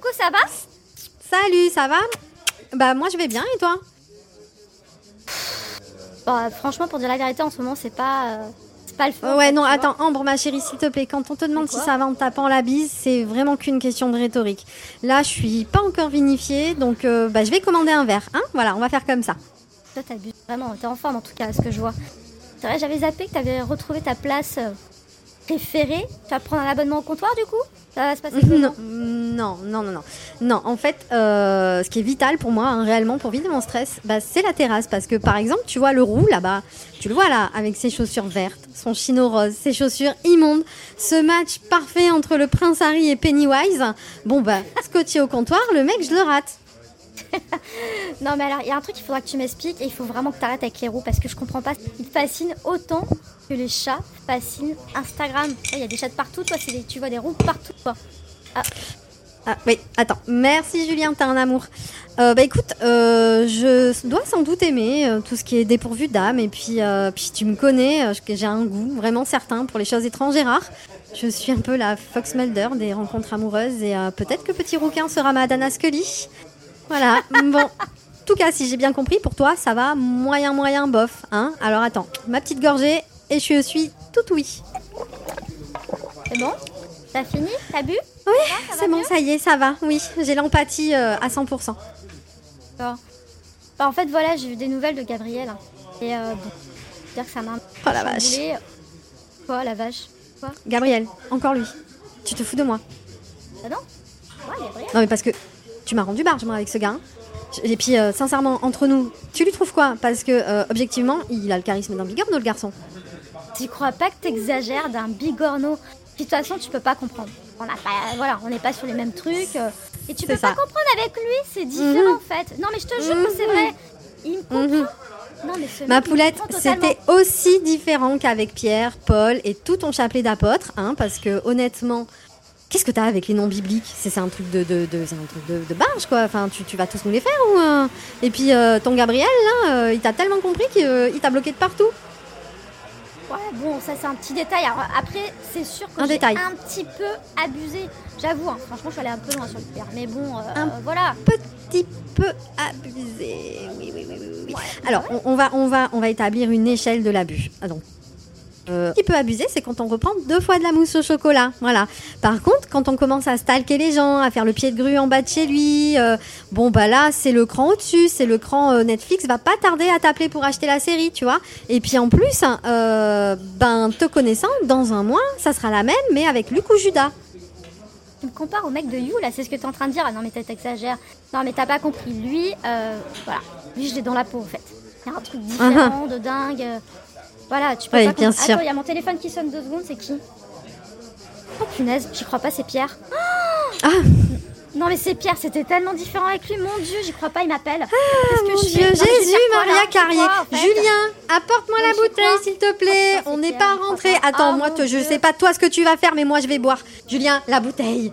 coucou, ça va? Salut, ça va? Bah moi je vais bien et toi? Bon, franchement, pour dire la vérité, en ce moment, c'est pas, euh, c'est pas le feu. Ouais non attends Ambre ma chérie s'il te plaît quand on te demande si ça va en tapant la bise c'est vraiment qu'une question de rhétorique. Là je suis pas encore vinifiée donc euh, bah, je vais commander un verre hein? Voilà on va faire comme ça. Toi, t'abuses vraiment, t'es en forme en tout cas, à ce que je vois. C'est vrai, j'avais zappé que t'avais retrouvé ta place euh, préférée. Tu vas prendre un abonnement au comptoir du coup? Ça va se passer Non, non, non, non, non. Non, en fait, euh, ce qui est vital pour moi, hein, réellement, pour vider mon stress, bah, c'est la terrasse. Parce que, par exemple, tu vois le roux là-bas, tu le vois là, avec ses chaussures vertes, son chino rose, ses chaussures immondes, ce match parfait entre le prince Harry et Pennywise. Bon, bah, scotché au comptoir, le mec, je le rate. Non, mais alors, il y a un truc qu'il faudra que tu m'expliques et il faut vraiment que t'arrêtes avec les roues parce que je comprends pas. Ils te fascinent autant que les chats fascinent Instagram. Il y a des chats de partout, toi, tu vois des roues partout, toi. Ah, oui, attends. Merci Julien, t'as un amour. Euh, bah écoute, euh, je dois sans doute aimer euh, tout ce qui est dépourvu d'âme. Et puis, puis tu me connais, j'ai un goût vraiment certain pour les choses étranges et rares. Je suis un peu la Fox Mulder des rencontres amoureuses. Et peut-être que Petit Rouquin sera ma Dana Scully. Voilà, bon. En tout cas, si j'ai bien compris, pour toi, ça va moyen, moyen, bof. Hein Alors attends, ma petite gorgée et je suis tout oui. C'est bon? T'as fini? T'as bu? Oui, c'est bon, ça y est, ça va. Oui, j'ai l'empathie euh, à 100%. D'accord. Bah, en fait, voilà, j'ai eu des nouvelles de Gabriel. Et euh, bon, dire que ça m'a. Oh la vache. Quoi, la vache? Quoi? Gabriel, encore lui. Tu te fous de moi Ah non? Ouais, Gabriel Non mais parce que tu m'as rendu barge moi avec ce gars. hein. Et puis euh, sincèrement, entre nous, tu lui trouves quoi? Parce que euh, objectivement, il a le charisme d'un bigorneau le garçon. Tu crois pas que t'exagères d'un bigorneau? Puis de toute façon, tu peux pas comprendre. On n'a pas, voilà, on n'est pas sur les mêmes trucs. euh, et tu peux pas comprendre avec lui, c'est différent en fait. Non, mais je te jure que c'est vrai. Il me comprend. Mhm. Non, mais ce Ma poulette, c'était aussi différent qu'avec Pierre, Paul et tout ton chapelet d'apôtres, hein, parce que honnêtement, qu'est-ce que t'as avec les noms bibliques? C'est un truc de, de, de- c'est un truc de, de barge quoi. Enfin, tu, tu vas tous nous les faire ou euh? Et puis euh, ton Gabriel là, euh, il t'a tellement compris qu'il t'a bloqué de partout. Ouais, bon, ça c'est un petit détail. Alors, après, c'est sûr que j'ai un petit peu abusé. J'avoue, hein, franchement, je suis allée un peu loin sur le pire. Mais bon, Un voilà. petit peu abusé. Oui, oui, oui, oui. oui. Alors, on, on va, on, va, on va établir une échelle de l'abus. Ah, donc. Euh, un petit peu abusé, c'est quand on reprend deux fois de la mousse au chocolat. Voilà. Par contre, quand on commence à stalker les gens, à faire le pied de grue en bas de chez lui, euh, bon bah là, c'est le cran au-dessus, c'est le cran euh, Netflix va pas tarder à t'appeler pour acheter la série, tu vois. Et puis en plus, euh, ben te connaissant, dans un mois, ça sera la même, mais avec Luc ou Judas. Tu me compares au mec de You, là, c'est ce que t'es en train de dire. Ah non, mais t'exagères. Non, mais t'as pas compris. Lui, voilà. Lui, je l'ai dans la peau, en fait. Il y a un truc différent, de dingue. Voilà, tu peux pas bien. Attends, il y a mon téléphone qui sonne deux secondes, c'est qui? Oh punaise, j'y crois pas, c'est Pierre. Ah Non, mais c'est Pierre, c'était tellement différent avec lui. Mon Dieu, j'y crois pas, il m'appelle. Que Mon je Dieu, Non, Jésus, Maria Carrier. Quoi, en fait Julien, apporte-moi la bouteille, s'il te plaît. Oh, ça, On n'est pas rentré. pas. Attends, Oh, moi, mon te- je sais pas toi ce que tu vas faire, mais moi, je vais boire. Julien, la bouteille.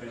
そう。